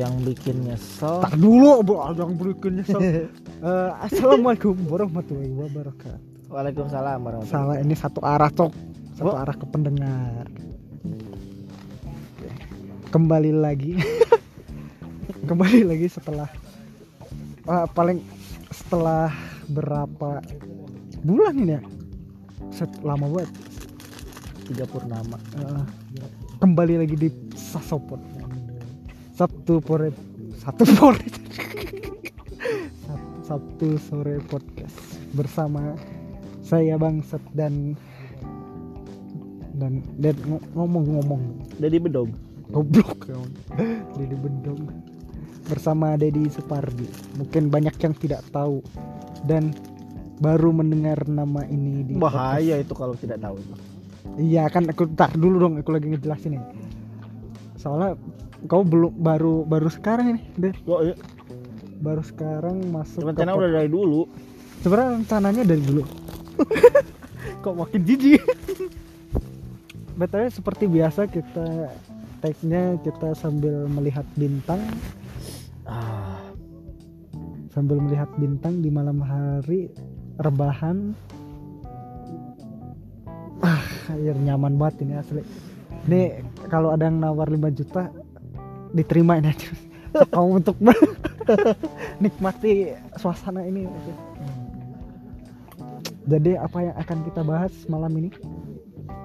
yang bikin nyesel. Tak dulu bu yang berikutnya nyesel. Eh, assalamualaikum warahmatullahi wabarakatuh. Waalaikumsalam warahmatullahi salah ini satu arah cok. Satu Oh. arah ke pendengar. Kembali lagi. Kembali lagi setelah ah, paling setelah berapa bulan ini ya? Set, lama banget. Tiga purnama. Eh, kembali lagi di Sasopot Sabtu sore satu sore Sab- Sabtu sore podcast bersama saya Bangsat dan dan dan ngo- ngomong-ngomong. Dedi bedog goblok. Dedi Bedong bersama Dedi Supardi mungkin banyak yang tidak tahu dan baru mendengar nama ini di bahaya itu kalau tidak tahu. Itu Iya kan aku tar dulu dong aku lagi ngejelasin nih. Soalnya kau belum baru baru sekarang ini, deh. oh, iya. Baru sekarang masuk rencana udah dari dulu Sebenarnya rencananya dari dulu. Kok makin jijik. Betulnya seperti biasa kita take-nya kita sambil melihat bintang, ah sambil melihat bintang di malam hari rebahan. Ah, air nyaman banget ini asli. Nih kalau ada yang nawar 5 juta diterima ini aja. Kamu untuk nikmati suasana ini. Jadi apa yang akan kita bahas malam ini?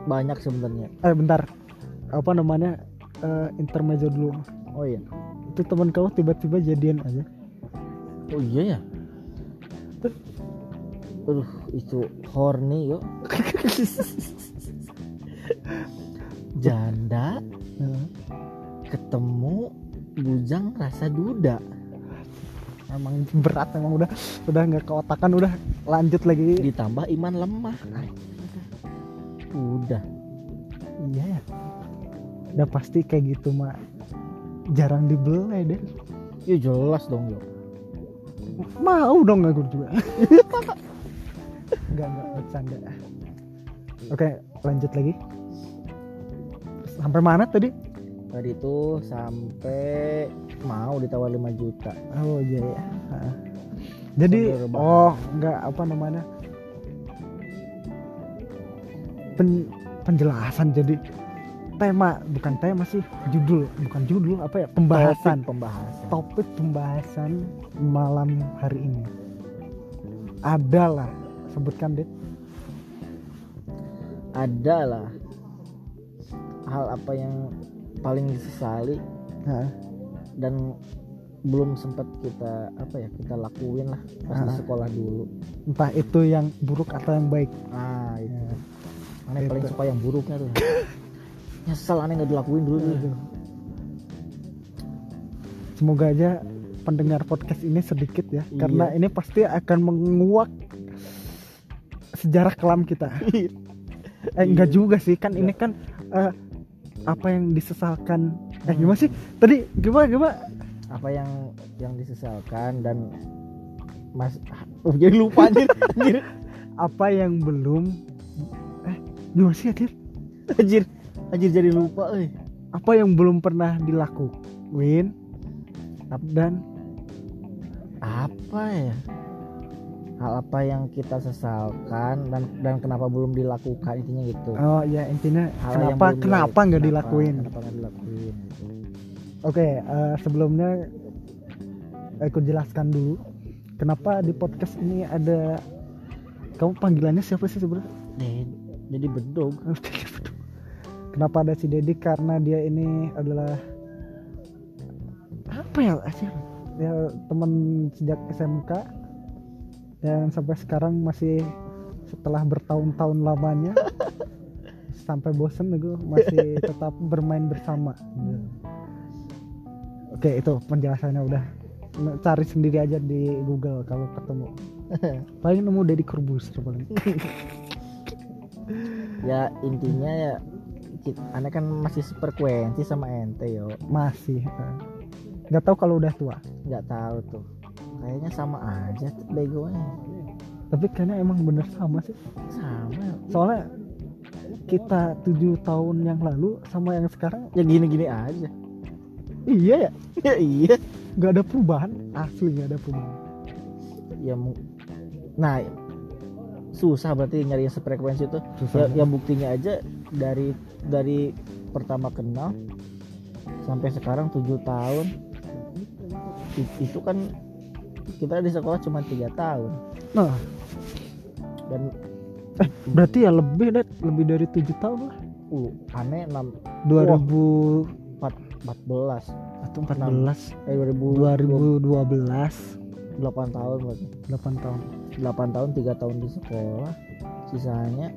banyak sebenarnya Eh bentar. Apa namanya? Eh, intermezzo dulu. oh iya Itu teman kau tiba-tiba jadian aja. oh iya ya Aduh, itu horny yuk. Janda Nah, ketemu bujang rasa duda. emang berat emang udah udah nggak keotakan udah lanjut lagi. Ditambah iman lemah. Udah. Iya ya. Udah pasti kayak gitu mah jarang dibelai deh. Ya jelas dong yuk. Mau dong aku juga. Enggak enggak bercanda. Oke, lanjut lagi. Sampai mana tadi? Tadi itu sampai mau ditawar 5 juta. Oh iya ya. Jadi oh enggak apa namanya? Pen- penjelasan jadi tema bukan tema sih judul bukan judul apa ya pembahasan Topik pembahasan. topik pembahasan malam hari ini adalah sebutkan deh Adalah hal apa yang paling disesali Heeh. dan belum sempat kita apa ya kita lakuin lah pas di Ah. sekolah dulu. entah itu yang buruk atau yang baik Nah itu. Ya. Aneh paling suka yang buruknya tuh. Nyesel aneh nggak dilakuin dulu tuh. Aduh. semoga aja pendengar podcast ini sedikit ya Iya. karena ini pasti akan menguak sejarah kelam kita eh enggak juga sih kan ini kan eh, apa yang disesalkan eh gimana sih tadi gimana gimana Apa yang yang disesalkan dan Mas oh, jadi lupa anjir. anjir. apa yang belum eh gimana sih Adir? Anjir. Anjir jadi lupa euy. apa yang belum pernah dilakuin dan Apa ya? Hal apa yang kita sesalkan dan dan kenapa belum dilakukan intinya gitu. oh ya intinya Hal kenapa kenapa nggak dilakuin Kenapa nggak dilakuin gitu. Oke, eh, sebelumnya aku jelaskan dulu kenapa di podcast ini ada kamu panggilannya siapa sih sebenarnya? Jadi bedog. kenapa ada si Dedi karena dia ini adalah apa ya sih? Ya teman sejak SMK dan sampai sekarang masih setelah bertahun-tahun lamanya sampai bosen aku masih tetap bermain bersama. Oke itu penjelasannya udah cari sendiri aja di Google kalau ketemu. Paling nemu Deddy Corbuzier paling. ya intinya ya aneh kan masih frekuensi sama ente yo Masih. eh. Nggak tahu kalau udah tua. nggak tahu tuh kayaknya sama aja begonya. Tapi kayaknya emang bener sama sih. sama. Soalnya kita tujuh tahun yang lalu sama yang sekarang ya gini-gini aja. Iya ya? Ya iya. Nggak ada perubahan. Asli nggak ada perubahan. Ya nah susah berarti nyari yang sefrekuensi itu. Susah. ya, yang buktinya aja dari dari pertama kenal sampai sekarang tujuh tahun. Itu kan kita di sekolah cuma tiga tahun. Nah. Dan berarti ya lebih deh lebih dari tujuh tahun lah. Uh, aneh 6 2000 14 atau 14 eh 2000 2012 8 tahun berarti. 8 tahun. 8 tahun 3 tahun di sekolah. Sisanya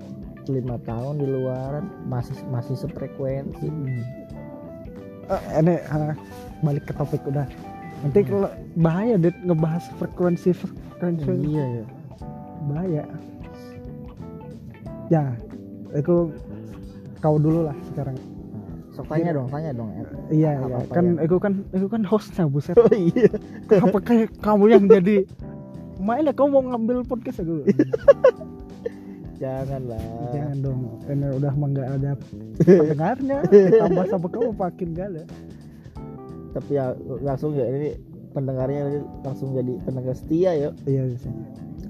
lima tahun di luaran. Masih masih sefrekuensi. Eh, ini ah, balik ke topik udah nanti kalau bahaya deh ngebahas frekuensi frekuensi. Iya ya bahaya. Ya aku kau dulu lah sekarang. Sok tanya dong tanya dong iya Apa- iya. kan yang- aku kan aku kan hostnya buset. Oh iya. Apa kayak kamu yang jadi main ya kamu mau ngambil podcast aku? Janganlah. Jangan dong ini udah mah nggak ada pendengarnya. Tambah sama kamu makin gak ada tapi ya langsung ya ini pendengarnya ini langsung jadi pendengar setia ya. Iya sih.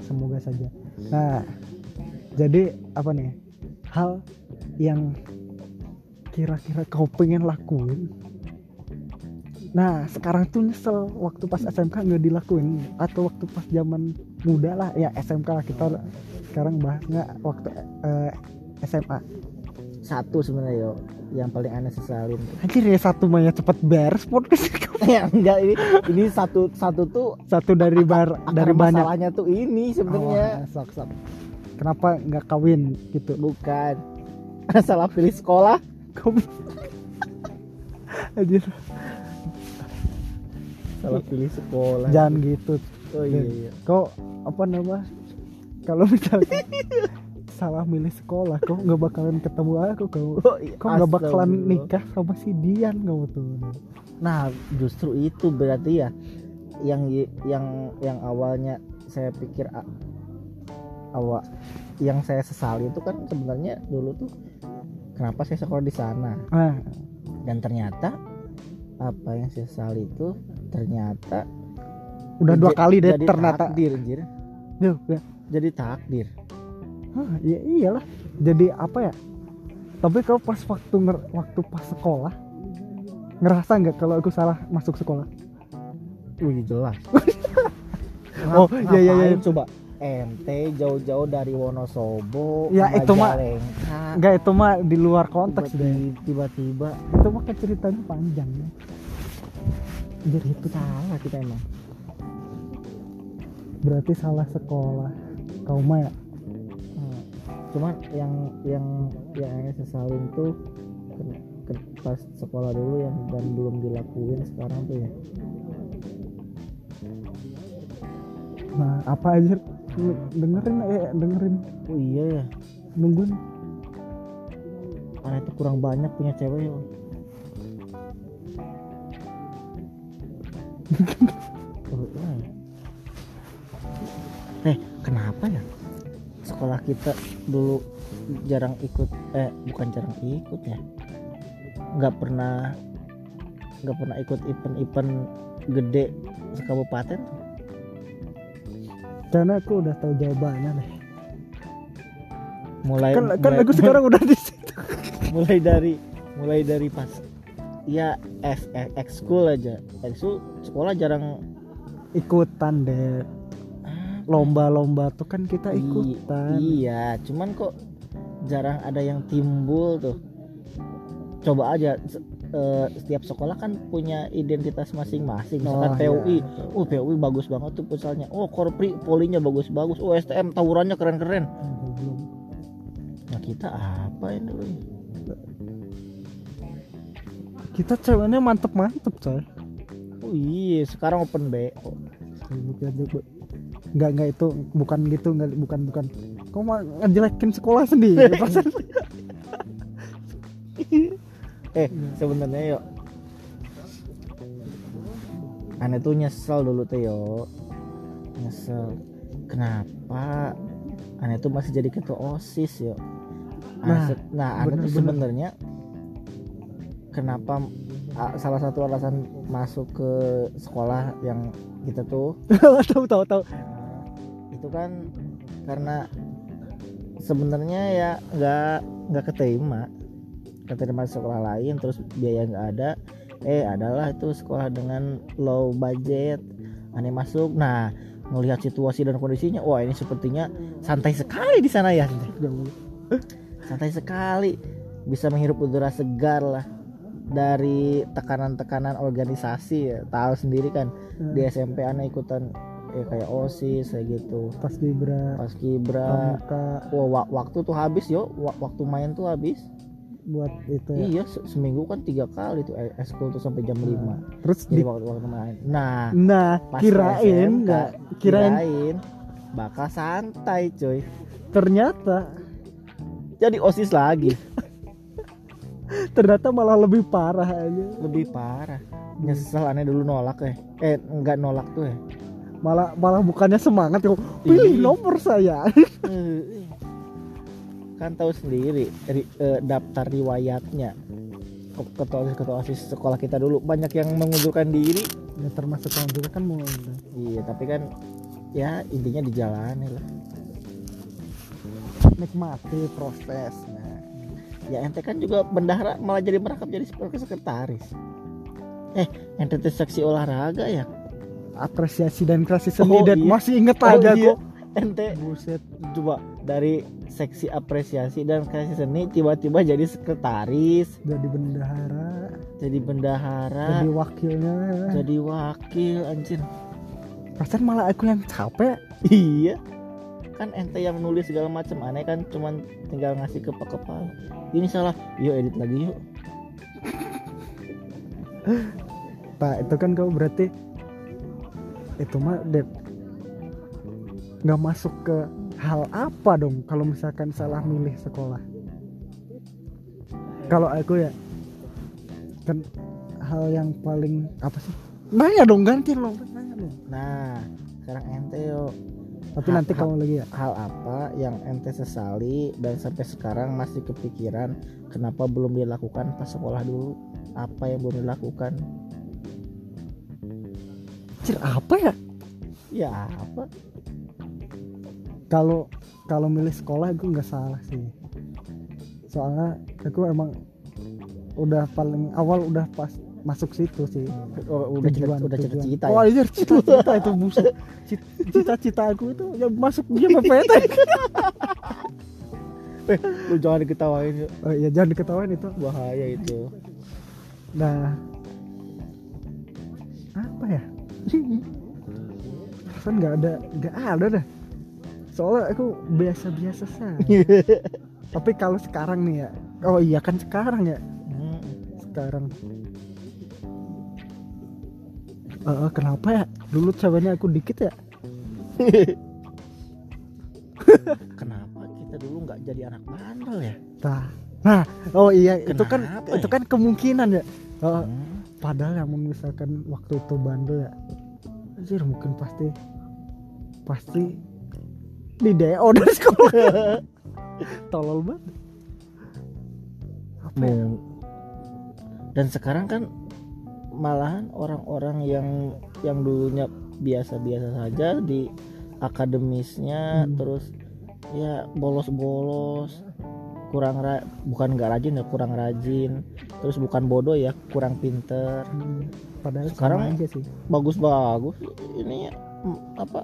semoga saja. Nah jadi apa nih? Hal yang kira-kira kau pengen lakuin. Nah sekarang tuh nyesel waktu pas SMK nggak dilakuin atau waktu pas zaman muda lah. Ya SMK kita sekarang bahas nggak waktu eh, SMA satu sebenarnya yo. Yang paling aneh sesalin anjir ya satu mah ya cepet beres podcast ya enggak ini ini satu satu tuh satu dari bar akar dari banyak. masalahnya tuh ini sebenarnya. Oh, sok sok. Kenapa nggak kawin gitu? Bukan. Salah pilih sekolah. Anjir. Salah pilih sekolah. Jangan gitu. Oh iya iya. Kau apa nama? Kalau misalkan salah milih sekolah kau nggak bakalan ketemu aku kau oh, iya. kau nggak bakalan nikah sama si Dian kamu tuh Nah, justru itu berarti ya yang yang yang awalnya saya pikir a- awal yang saya sesali itu kan sebenarnya dulu tuh kenapa saya sekolah di sana nah dan ternyata apa yang saya sesali itu ternyata udah dua kali deh ternyata takdir anjir. Duh, ya. jadi takdir Hah, ya iyalah. Jadi apa ya? Tapi kau pas waktu nger- waktu pas sekolah ngerasa nggak kalau aku salah masuk sekolah? Wih jelas. Oh, iya, iya, iya. ngapain coba? Ente jauh-jauh dari Wonosobo Ya, itu mah- Enggak itu mah di luar konteks deh. tiba-tiba- itu mah kan ceritanya panjang ya. Jadi itu. Salah kita emang. Berarti salah sekolah. Kau mah ya. Cuman yang yang yang saya sesalin tuh ke- ke- pas sekolah dulu yang dan belum dilakuin sekarang tuh ya. Nah apa aja dengerin eh dengerin. Oh iya ya. Nungguin. Karena itu kurang banyak punya cewek ya Oh, iya. eh kenapa ya sekolah kita dulu jarang ikut eh bukan jarang ikut ya. Nggak pernah nggak pernah ikut event-event gede sekabupaten. Tuh. karena aku udah tahu jawabannya deh mulai kan kan mulai- aku sekarang udah di situ. Mulai dari mulai dari pas ya F, F, ekskul aja. Ekskul sekolah jarang ikutan deh lomba-lomba tuh kan kita ikutan. iya cuman kok jarang ada yang timbul tuh. Coba aja eh, setiap sekolah kan punya identitas masing-masing. Misalkan Oh, PUI iya. oh PUI bagus banget tuh misalnya oh korpri polinya bagus-bagus oh STM tawurannya keren-keren. Nah kita apa ini kita ceweknya mantep-mantep coy. Oh iya sekarang open BO bukan. Nggak nggak itu bukan gitu nggak bukan bukan. Kau mah ngejelekin sekolah sendiri? Eh sebenarnya yuk. Aneh tuh nyesel dulu tuh yo nyesel. Kenapa? Aneh tuh masih jadi ketua osis yo Nah, nah, aneh tuh sebenarnya kenapa salah satu alasan masuk ke sekolah yang kita tuh tahu tahu tahu itu kan. Karena sebenarnya ya nggak nggak keterima. Keterima sekolah lain terus biaya nggak ada. Eh adalah itu sekolah dengan low budget. Aneh masuk. Nah melihat situasi dan kondisinya wah ini sepertinya santai sekali di sana ya. Santai sekali. Bisa menghirup udara segar lah dari tekanan-tekanan organisasi ya. Tahu sendiri kan di SMP aneh ikutan ya kayak osis kayak gitu. Pas Libra pas kibra wah wa- waktu tuh habis yo. Wa- waktu main tuh habis. Buat itu ya. iya se- seminggu kan tiga kali tuh eh, eskul tuh sampai jam 5 terus jadi di, waktu waktu main. Nah nah pas kirain SMK, enggak kirain kirain bakal santai coy ternyata jadi osis lagi. Ternyata malah lebih parah aja. Lebih parah. Nyesel aneh dulu nolak eh eh enggak nolak tuh ya malah malah bukannya semangat kok pilih Ih. nomor saya. Eh, kan tahu sendiri ri- eh, daftar riwayatnya. Ke- ketua osis ketua osis sekolah kita dulu. Banyak yang mengundurkan diri. Ya termasuk kamu juga kan mau iya tapi kan ya intinya dijalani lah. Nikmati prosesnya. Ya ente kan juga bendahara malah jadi merangkap jadi sekretaris. Eh ente seksi olahraga ya apresiasi dan kreasi seni Oh, dan iya. masih inget Oh, aja iya. kok. Ente buset coba dari seksi apresiasi dan kreasi seni tiba-tiba jadi sekretaris. Jadi bendahara. Jadi bendahara. Jadi wakilnya. Jadi wakil anjir. Perasaan malah aku yang capek. Iya. Kan ente yang nulis segala macam aneh kan? Cuman tinggal ngasih ke kepala ini salah. Yuk edit lagi yuk. Pak itu kan kau berarti itu mah Dep nggak masuk ke hal apa dong kalau misalkan salah milih sekolah? Kalau aku ya kan hal yang paling apa sih? Nanya dong ganti nanya dong. Nah sekarang ente yuk. Tapi nanti kamu lagi ya? hal apa yang ente sesali dan sampai sekarang masih kepikiran kenapa belum dilakukan pas sekolah dulu? Apa yang belum dilakukan Cir apa ya ya apa kalau kalau milih sekolah aku nggak salah sih soalnya aku emang udah paling awal udah pas masuk situ sih oh, udah cita Tujuan, udah tujuan. cita-cita Oh ya iya cita-cita itu buset. Cit- Cita-cita aku itu ya masuk dia PPT. lu jangan diketawain Oh iya jangan diketawain itu. bahaya itu Nah ya? Perasaan nggak ada nggak ada dah. Soalnya aku biasa-biasa saja. Tapi kalau sekarang nih ya, oh iya kan sekarang ya, sekarang. Eh, kenapa ya? Dulu ceweknya aku dikit ya. kenapa kita dulu nggak jadi anak bandel ya Nah, nah, oh iya itu kan Kenapa itu ya? kan kemungkinan ya. Oh, Hmm. Padahal yang misalkan waktu itu bandel ya, anjir mungkin pasti pasti di DO dari sekolah. Tolol banget. Apa ya? Dan sekarang kan malahan orang-orang yang yang dulunya biasa-biasa saja di akademisnya Hmm. terus ya bolos-bolos kurang ra- bukan nggak rajin ya kurang rajin terus bukan bodoh ya kurang pinter Hmm, padahal Sekarang- aja sih. bagus-bagus ini ya, mm, apa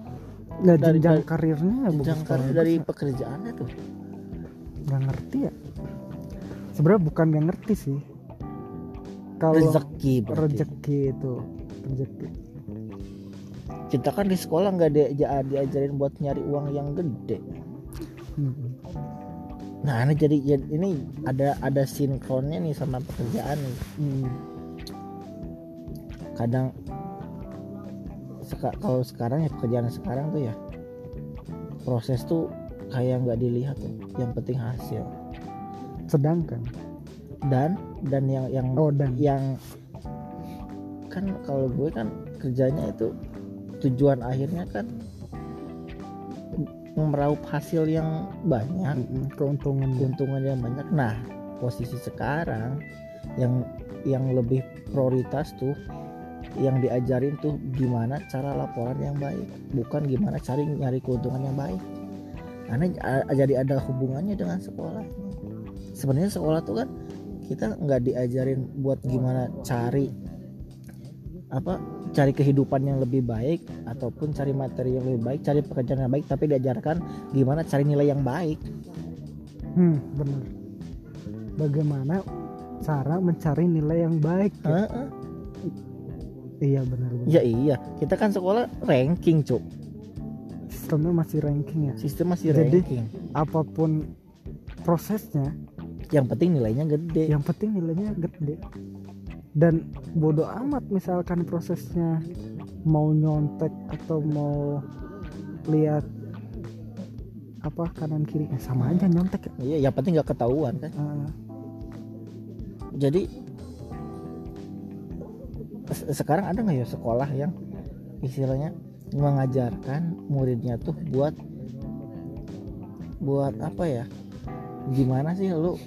Nah, dari- jenjang dari- karirnya ya jenjang bagus karir dari ya. pekerjaannya tuh nggak ngerti ya. Sebenarnya bukan nggak ngerti sih. Kalau rezeki berarti. rezeki itu rezeki. kita kan di sekolah nggak dia diajarin buat nyari uang yang gede Hmm. Nah, ini jadi jadi- ini ada ada sinkronnya nih sama pekerjaan nih. Hmm. Kadang seka- kalau sekarang ya pekerjaan sekarang tuh ya proses tuh kayak nggak dilihat tuh. Yang penting hasil. Sedangkan Dan dan yang yang oh dan yang kan kalau gue kan kerjanya itu tujuan akhirnya kan meraup hasil yang banyak keuntungan keuntungan yang banyak. Nah posisi sekarang yang yang lebih prioritas tuh yang diajarin tuh gimana cara laporan yang baik bukan gimana cari nyari keuntungan yang baik. Karena jadi ada hubungannya dengan sekolah. Sebenarnya sekolah tuh kan kita nggak diajarin buat gimana cari apa cari kehidupan yang lebih baik ataupun cari materi yang lebih baik cari pekerjaan yang baik tapi diajarkan gimana cari nilai yang baik. Hmm benar. Bagaimana cara mencari nilai yang baik? Ya? Heeh. iya benar benar. Ya iya kita kan sekolah ranking cuk. Sistemnya masih ranking ya? Sistem masih Jadi- ranking. apa pun prosesnya yang penting nilainya gede. yang penting nilainya gede dan bodoh amat misalkan prosesnya mau nyontek atau mau lihat apa kanan kiri. Eh, sama aja nyontek ya. Iya yang penting nggak ketahuan kan. Ah, jadi se- sekarang ada nggak ya sekolah yang istilahnya mengajarkan muridnya tuh buat buat apa ya? Gimana sih lu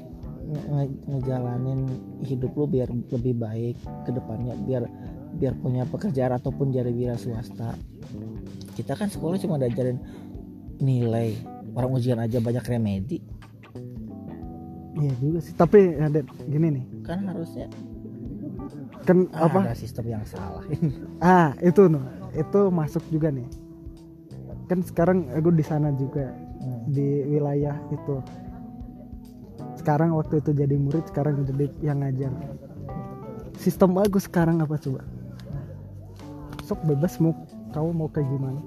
nge- nge- ngejalanin hidup lu biar lebih baik ke depannya biar biar punya pekerjaan ataupun jadi wira swasta. Kita kan sekolah cuma diajarin nilai. Orang ujian aja banyak remedi. Iya juga sih. Tapi ada gini nih. Kan harusnya kan ah, apa? ada sistem yang salah ah itu no. Itu masuk juga nih. Kan sekarang aku di sana juga. Hmm. di wilayah itu sekarang waktu itu jadi murid sekarang jadi yang ngajar. Sistem aku sekarang apa coba? Sok bebas mau kau mau kayak gimana?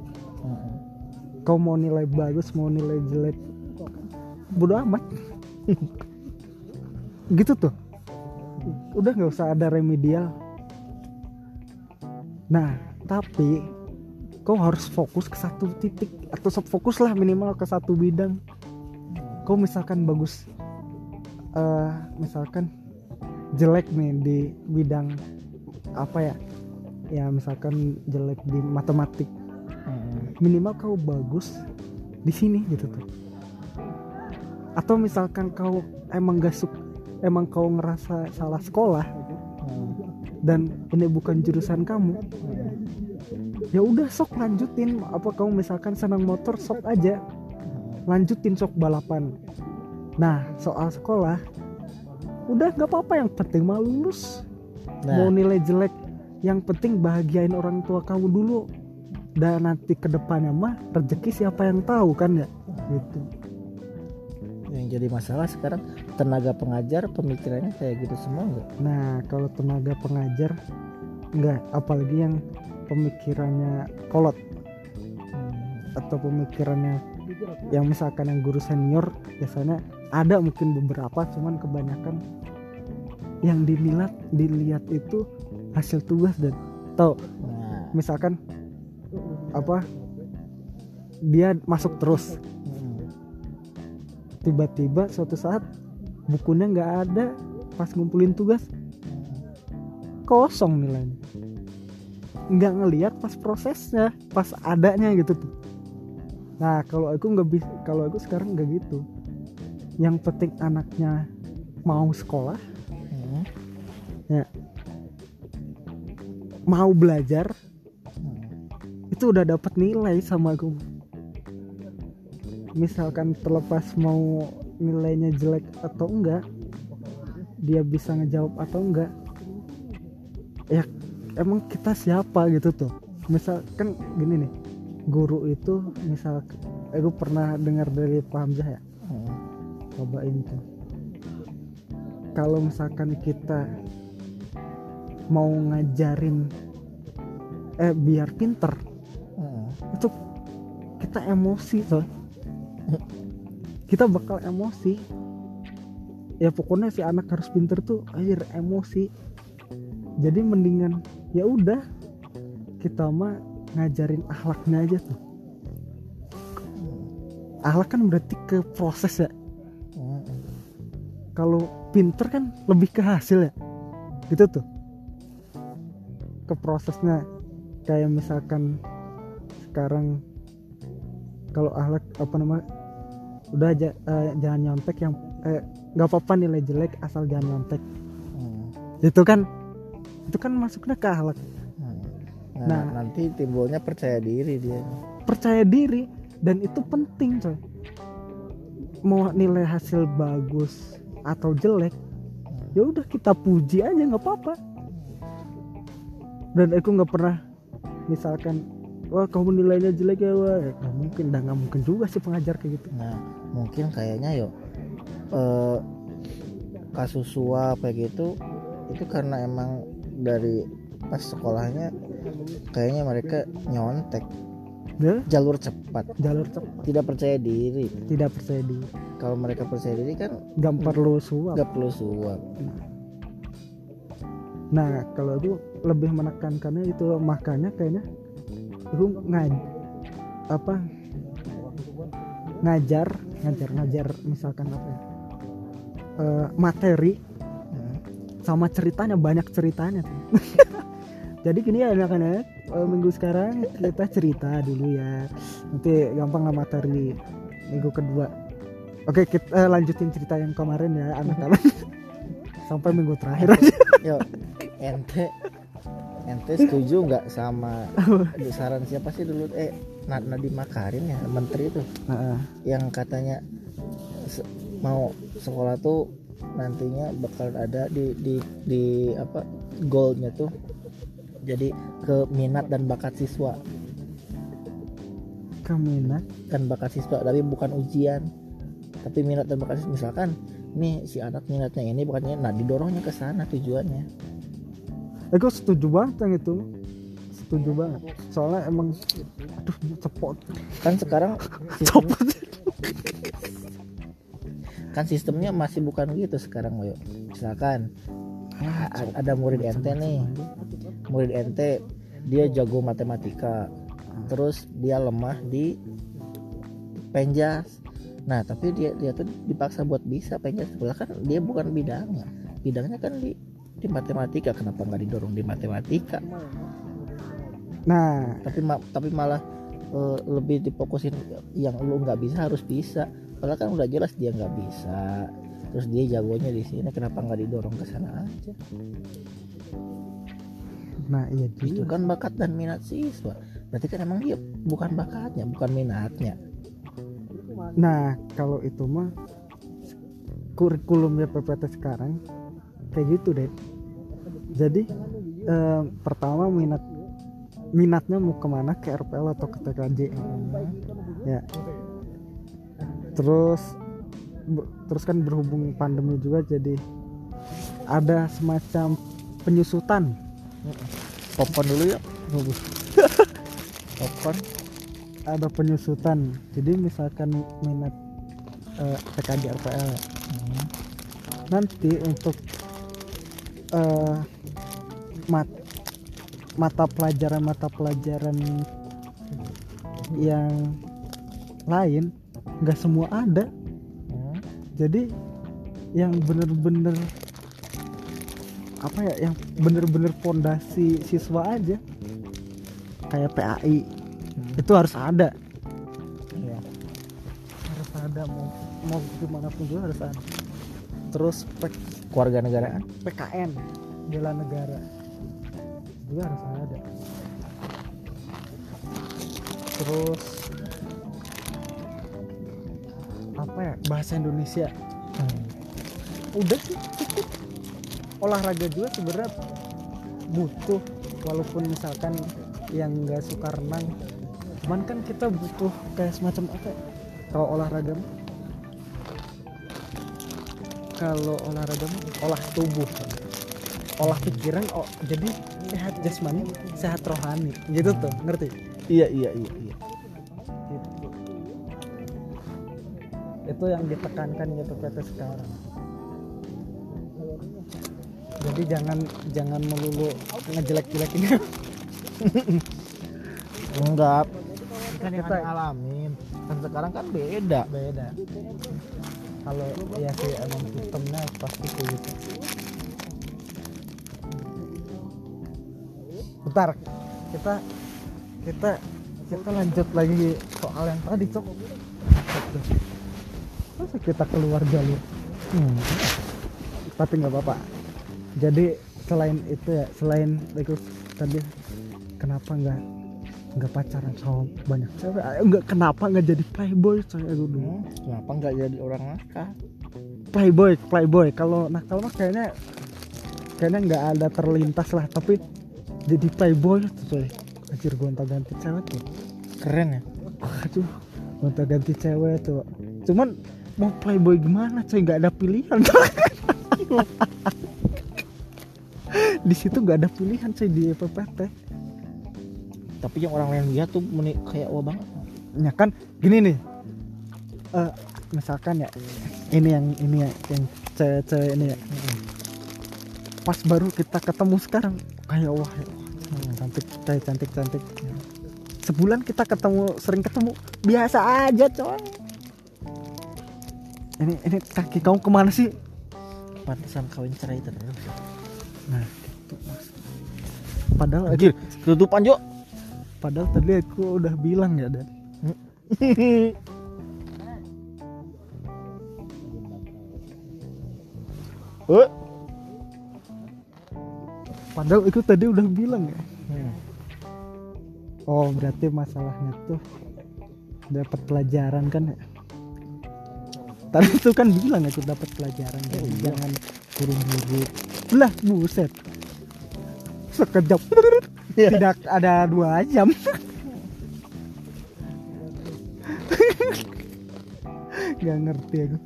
Kau mau nilai bagus mau nilai jelek bodo amat. Gitu tuh. Udah nggak usah ada remedial. Nah tapi kau harus fokus ke satu titik atau fokus lah minimal ke satu bidang. Kau misalkan bagus eh misalkan jelek nih di bidang apa ya? Ya misalkan jelek di matematik. Minimal kau bagus di sini gitu tuh. Atau misalkan kau emang gak suk emang kau ngerasa salah sekolah Mm. dan ini bukan jurusan kamu. Ya udah sok lanjutin. Apa kamu misalkan senang motor sok aja. Lanjutin sok balapan nah soal sekolah udah nggak apa-apa yang penting mah lulus. Mau Nah, nilai jelek yang penting bahagiain orang tua kamu dulu. Dan nanti ke depannya mah rezeki siapa yang tahu kan ya? Gitu. Yang jadi masalah sekarang tenaga pengajar pemikirannya kayak gitu semua enggak? nah kalau tenaga pengajar enggak apalagi yang pemikirannya kolot. Atau pemikirannya yang misalkan yang guru senior biasanya ada mungkin beberapa cuman kebanyakan yang dilihat dilihat itu hasil tugas dan tau. Nah, misalkan apa dia masuk terus. Mm. tiba-tiba suatu saat bukunya nggak ada pas ngumpulin tugas. Kosong nilainya. Nggak ngelihat pas prosesnya pas adanya gitu tuh. Nah kalau aku nggak bisa kalau aku sekarang nggak gitu yang penting anaknya mau sekolah Mm. mau belajar Mm. itu udah dapat nilai sama aku misalkan terlepas mau nilainya jelek atau enggak dia bisa ngejawab atau enggak ya emang kita siapa gitu tuh misal kan gini nih guru itu misal aku pernah dengar dari Pak Hamzah ya. Cobain tuh. Kalau misalkan kita mau ngajarin eh biar pinter Mm. itu kita emosi tuh kita bakal emosi. Ya pokoknya si anak harus pinter tuh akhir emosi. Jadi mendingan ya udah kita mah ngajarin akhlaknya aja tuh. Akhlak kan berarti ke proses ya. Kalau pinter kan lebih ke hasil ya. Gitu tuh. Ke prosesnya. Kayak misalkan sekarang kalau ahlak apa nama udah aja eh, jangan nyontek yang eh, nggak apa-apa nilai jelek asal jangan nyontek. Mm. itu kan itu kan masuknya ke akhlak nah, Nah. nanti timbulnya percaya diri dia. Percaya diri dan itu penting coy. Mau nilai hasil bagus atau jelek ya udah kita puji aja nggak apa-apa. Dan aku nggak pernah misalkan wah kamu nilainya jelek ya wah. Ya, nggak mungkin dah nggak mungkin juga sih pengajar kayak gitu. Nah mungkin kayaknya yo eh, kasus suap kayak gitu itu karena emang dari pas sekolahnya kayaknya mereka nyontek ya jalur cepat. Jalur cepat. Tidak percaya diri. Tidak percaya diri. Kalau mereka percaya diri kan nggak perlu suap. nggak perlu suap. Nah kalau itu lebih menekankannya itu makanya kayaknya itu ngaj apa? Ngajar ngajar ngajar misalkan apa ya? Eh, materi. Hmm. sama ceritanya banyak ceritanya tuh. jadi gini ya anak-anak minggu sekarang kita cerita dulu ya. Nanti gampang lah materi minggu kedua. Oke kita eh, lanjutin cerita yang kemarin ya anak-anak. Sampai minggu terakhir aja. Yo ente. Ente setuju nggak sama saran siapa sih dulu? Eh Nad- Nadiem Makarim ya menteri itu. Yang katanya se- mau sekolah tuh nantinya bakal ada di di di apa goalnya tuh jadi ke minat dan bakat siswa. Keminat kan bakat siswa tapi bukan ujian. Tapi minat dan bakat siswa. Misalkan nih si anak minatnya ini bukannya nah didorongnya ke sana tujuannya. Aku setuju banget yang itu. Setuju banget. Soalnya emang aduh cepot. Kan sekarang sistem, kan sistemnya masih bukan gitu sekarang Moyo misalkan a- a- ada murid ente nih. murid ente dia jago matematika. Terus dia lemah di penjas nah tapi dia dia tuh dipaksa buat bisa penjas sebelah kan dia bukan bidangnya. Bidangnya kan di di matematika. Kenapa nggak didorong di matematika? Nah. Tapi ma- tapi malah eh, lebih difokusin yang lu nggak bisa harus bisa. Padahal kan udah jelas dia nggak bisa terus dia jagonya di sini kenapa nggak didorong ke sana aja? Nah iya itu juga kan bakat dan minat siswa. Berarti kan emang dia bukan bakatnya bukan minatnya. Nah kalau itu mah kurikulumnya PPT sekarang kayak gitu deh. Jadi eh, pertama minat minatnya mau ke mana? Ke RPL atau ke TKJ ya. Terus terus kan berhubung pandemi juga jadi ada semacam penyusutan. Popcorn dulu ya popcorn. Ada penyusutan. Jadi misalkan minat eh, TKJ RPL nanti untuk eh, mat- mata pelajaran mata pelajaran yang lain nggak semua ada. Hmm. Jadi yang bener-bener apa ya yang bener-bener fondasi siswa aja. Kayak PAI itu harus ada. Iya. harus ada mau mau gimana pun juga harus ada. Terus P- keluarga negaraan PKN bela negara. Juga harus ada. Terus apa ya? Bahasa Indonesia. Udah sih cukup. Olahraga juga sebenarnya butuh walaupun misalkan yang nggak suka renang. Cuman kan kita butuh kayak semacam apa ya, kalau olahraga kalau olahraga olah tubuh. Olah pikiran oh jadi sehat jasmani sehat rohani. Gitu tuh ngerti? Iya iya iya iya itu yang ditekankan gitu PT sekarang jadi jangan jangan melulu ngejelek-jelekin. Enggak. Kan Kita- kita alamin kan sekarang kan beda. Beda. Kalau ya sih emang sistemnya pasti kayak gitu bentar. Kita kita kita lanjut lagi soal yang tadi cok masa kita keluar jalur? Hmm. tapi nggak apa-apa. Jadi selain itu ya selain itu tadi kenapa nggak nggak pacaran sama banyak cewek? Nggak kenapa nggak jadi playboy aku dulu Hmm, kenapa nggak jadi orang nakal? Playboy playboy. Kalau nakal mah kayaknya kayaknya nggak ada terlintas lah tapi jadi playboy tuh coy. Anjir gonta ganti cewek tuh. Keren ya? Aduh gonta ganti cewek tuh. Cuman mau playboy gimana coy? Nggak ada pilihan di situ nggak ada pilihan coy di PPT tapi yang orang lain lihat tuh meni kayak wah banget. Ya kan? Gini nih. Eh, misalkan ya ini yang ini ya yang cewek-cewek ini ya. Pas baru kita ketemu sekarang kayak wah ya cantik kayak cantik cantik. Sebulan kita ketemu sering ketemu biasa aja coy ini ini kaki kamu ke mana sih? Pantesan kawin cerai terus nah gitu mas padahal aku, anjir tutupan Jo. Padahal tadi aku udah bilang ya dan Eh, padahal itu tadi udah bilang ya. Hmm. Oh berarti masalahnya tuh dapat pelajaran kan ya? Tadi itu kan bilang aku dapat pelajaran jadi iya. jangan buru-buru. Lah buset. Sekejap Iya. tidak ada dua jam. Gak ngerti aku.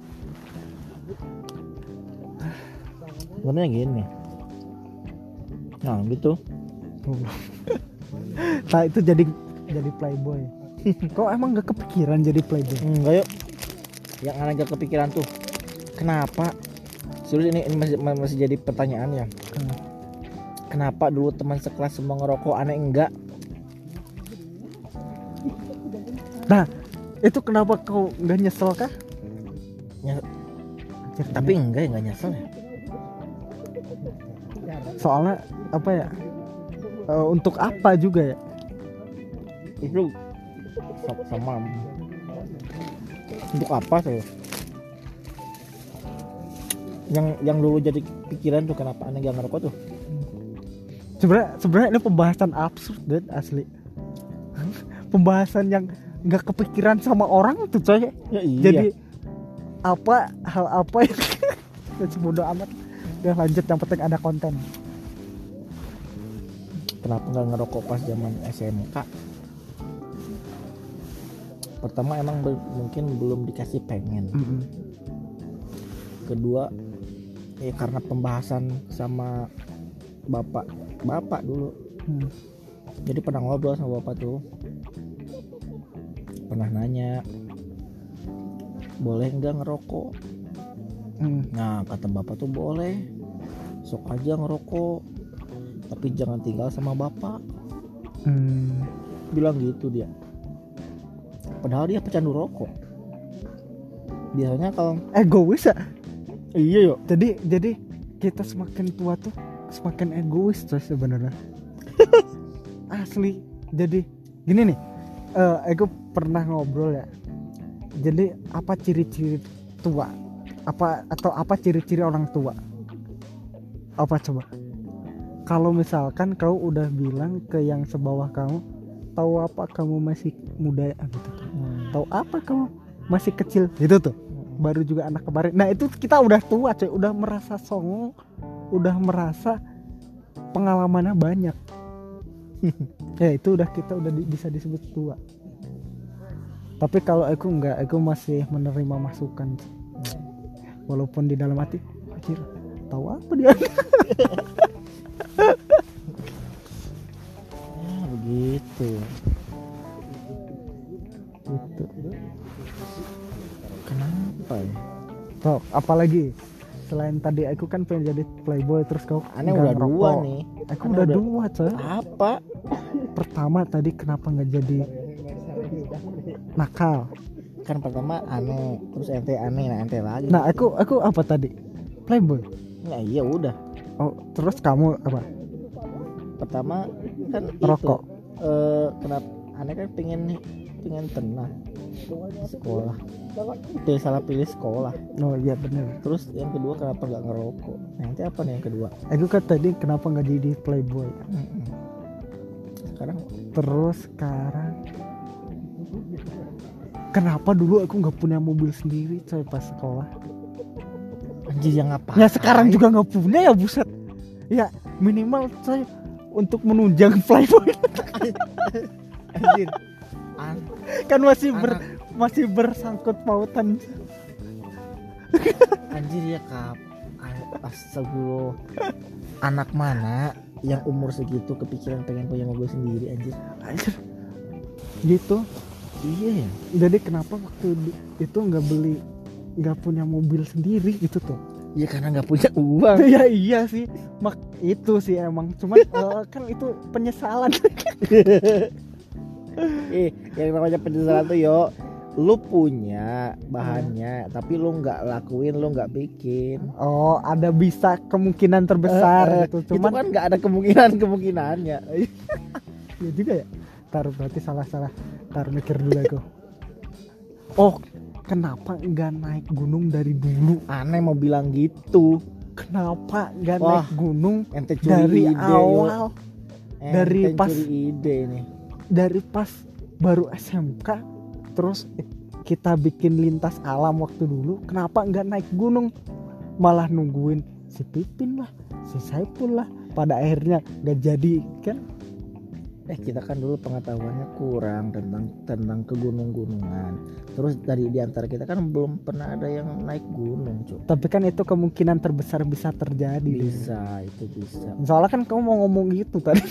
sebenarnya gini nah gitu. Nah itu jadi jadi playboy. Kok emang gak kepikiran jadi playboy? enggak yuk yang aneh gak kepikiran tuh kenapa? Serius ini, ini masih, masih jadi pertanyaan ya. Kenapa dulu teman sekelas semua ngerokok aneh enggak? Nah itu kenapa kau nggak nyesel kah? Anjir, tapi enggak ya enggak nyesel ya? Soalnya apa ya eh, untuk apa juga ya? Itu sa- sama untuk apa tuh? Yang yang dulu jadi pikiran tuh kenapa aneh gak ngerokok tuh? Sebenarnya sebenarnya ini pembahasan absurd dan asli. Pembahasan yang nggak kepikiran sama orang tuh coy. Ya iya. Jadi apa hal apa yang bodoh amat. Udah lanjut yang penting ada konten. Kenapa nggak ngerokok pas zaman SMK pertama emang be- mungkin belum dikasih pengen Mm-mm. kedua ya karena pembahasan sama bapak bapak dulu Hmm. jadi pernah ngobrol sama bapak tuh pernah nanya boleh nggak ngerokok Hmm. nah kata bapak tuh boleh sok aja ngerokok tapi jangan tinggal sama bapak Hmm. bilang gitu dia padahal dia pecandu rokok. Biasanya kalau egois ya? Iya yuk. Jadi jadi kita semakin tua tuh semakin egois coy sebenarnya. Asli. Jadi gini nih. Eh aku pernah ngobrol ya. Jadi apa ciri-ciri tua? Apa atau apa ciri-ciri orang tua? Apa coba? Kalau misalkan kau udah bilang ke yang sebawah kamu tahu apa kamu masih muda ya gitu tahu apa kamu? Masih kecil. Gitu tuh. Baru juga anak kemarin. Nah itu kita udah tua coy. Udah merasa songong udah merasa pengalamannya banyak. Ya itu udah kita udah di- bisa disebut tua. Tapi kalau aku enggak aku masih menerima masukan. Walaupun di dalam hati anjir tahu apa dia Tok, apalagi selain tadi aku kan pengen jadi playboy terus kau aneh udah dua ngerokok. nih. Aku udah udah- dua coy. Apa? Pertama tadi kenapa nggak jadi nakal? Kan pertama aneh. Terus ente aneh nah ente lagi. Nah aku aku apa tadi? Playboy? Nah iya udah. Oh terus kamu apa? Pertama kan Rokok. itu eh kenapa aneh kan pengen pengen tenang. Sekolah dia salah pilih sekolah. Oh iya bener. Terus yang kedua kenapa nggak ngerokok? Nanti apa nih yang kedua? Aku kan tadi kenapa nggak jadi playboy? Mm-mm. sekarang terus sekarang? Kenapa dulu aku nggak punya mobil sendiri coy pas sekolah? Anjir yang apa ya sekarang juga nggak punya ya buset. Ya minimal coy untuk menunjang playboy. Anjir. An kan masih ber, anak masih bersangkut pautan. Anjir ya kap astagfirullah. Anak mana yang umur segitu kepikiran pengen punya mobil sendiri anjir? Anjir. gitu? Iya ya? Jadi kenapa waktu itu nggak beli nggak punya mobil sendiri gitu tuh? Ya karena nggak punya uang. Ya iya sih. Mak itu sih emang. Cuman eh, kan itu penyesalan. Eh yang namanya penyesalan tuh yo lu punya bahannya tapi lu nggak lakuin lu nggak bikin. Oh ada bisa kemungkinan terbesar eh, gitu itu cuman kan nggak ada kemungkinan kemungkinannya ya juga ya. Taruh berarti salah salah taruh mikir dulu aku. Oh kenapa nggak naik gunung dari dulu? Aneh mau bilang gitu. Kenapa nggak naik gunung ente curi dari ide yo. awal? Ente dari pas- ide nih. dari pas baru SMK terus kita bikin lintas alam waktu dulu kenapa nggak naik gunung? Malah nungguin si Pipin lah si Saipul lah. Pada akhirnya nggak jadi kan? Eh kita kan dulu pengetahuannya kurang tentang tentang ke gunung-gunungan terus dari di antara kita kan belum pernah ada yang naik gunung tapi kan itu kemungkinan terbesar bisa terjadi. Bisa itu bisa. Soalnya kan kamu mau ngomong gitu tadi.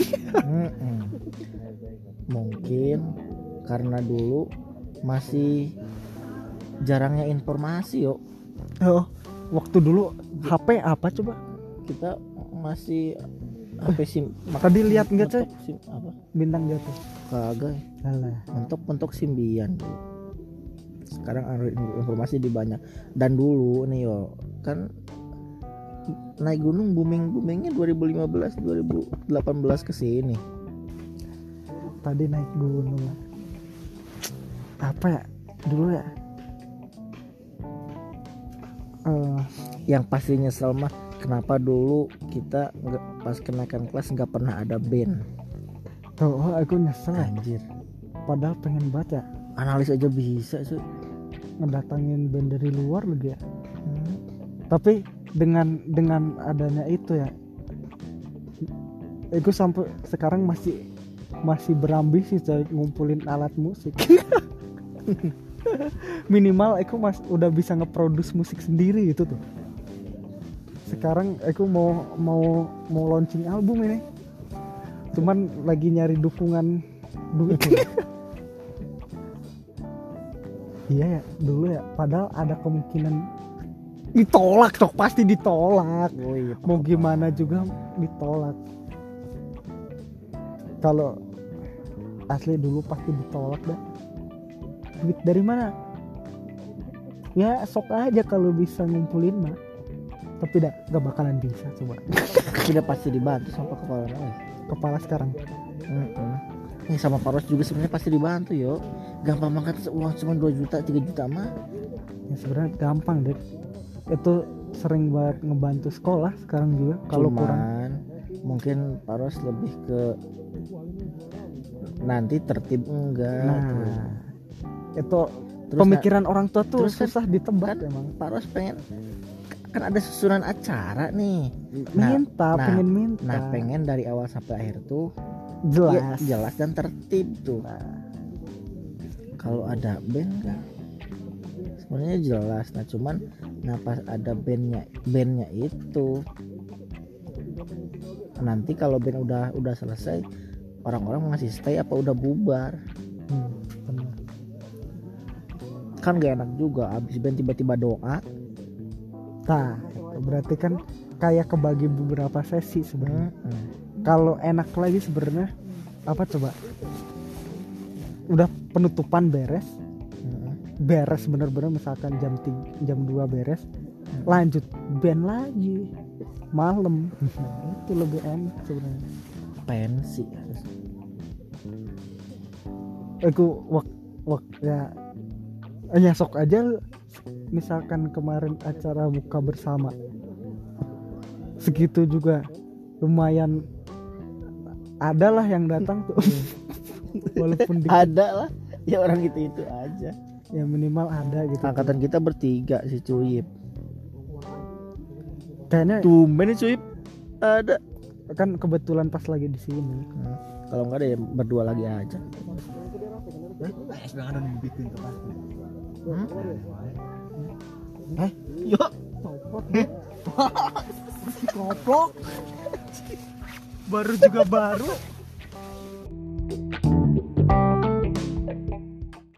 Mungkin karena dulu masih jarangnya informasi yuk. Oh, waktu dulu HP apa coba? Kita masih HP sim tadi lihat nggak, sim apa? Bintang jatuh. Kagak Alah. mentok mentok simbian sekarang informasi di banyak. Dan dulu nih yo kan naik gunung booming boomingnya 2015 2018 ke sini. Tadi naik gunung apa ya? Dulu ya. Eh, yang pasti nyesel mah kenapa dulu kita nggak pas kenaikan kelas nggak pernah ada band? Tuh oh, aku nyesel. Anjir. Padahal pengen banget ya. Analis aja bisa sih ngedatangin band dari luar lagi ya. Tapi dengan dengan adanya itu ya aku sampai sekarang masih masih berambisi coy ngumpulin alat musik minimal aku mas udah bisa ngeproduce musik sendiri gitu tuh. Sekarang aku mau mau mau launching album ini. Cuman lagi nyari dukungan duit. Iya ya dulu ya padahal ada kemungkinan ditolak dong pasti ditolak. Oh iya mau gimana juga ditolak. Kalau asli dulu pasti ditolak dah duit dari mana ya sok aja kalau bisa ngumpulin mah tapi dah gak bakalan bisa coba tidak pasti dibantu sama kepala kepala sekarang Mm-mm. Nih sama Paros juga sebenarnya pasti dibantu yo. Gampang banget uang cuma 2 juta 3 juta mah. ya sebenarnya gampang deh itu sering banget ngebantu sekolah sekarang juga kalau kurang mungkin Paros lebih ke nanti tertib enggak. nah itu Terus pemikiran orang tua tuh terus kan- susah ditebak kan- emang Paros pengen kan ada susunan acara nih. Nah, minta nah, pengen minta Nah, pengen dari awal sampai akhir tuh jelas ya, jelas dan tertib tuh. Nah, Kalau ada band kan sebenarnya jelas. Nah, cuman nah pas ada bandnya bandnya itu nanti kalau band udah udah selesai orang-orang masih stay apa udah bubar hmm. Kan gak enak juga abis band tiba-tiba doa Nah, berarti kan kayak kebagi beberapa sesi sebenarnya. Mm-mm. Kalau enak lagi sebenarnya apa coba? Udah penutupan beres, Mm-mm. beres bener-bener misalkan jam 3, jam 2 beres, lanjut band lagi malam. itu lebih enak sebenarnya. pensi Aku wak, wak ya Eh, ya sok aja misalkan kemarin acara buka bersama. Segitu juga lumayan ada lah yang datang tuh. Walaupun dikit ada lah. Ya orang itu itu aja. Ya minimal ada gitu. Angkatan kita bertiga si Cuyip. Kayaknya tumben nih Cuyip. Ada. Kan kebetulan pas lagi di sini. Hmm, kalau nggak ada ya berdua lagi aja. Hmm? Eh, yuk. goblok. Baru juga baru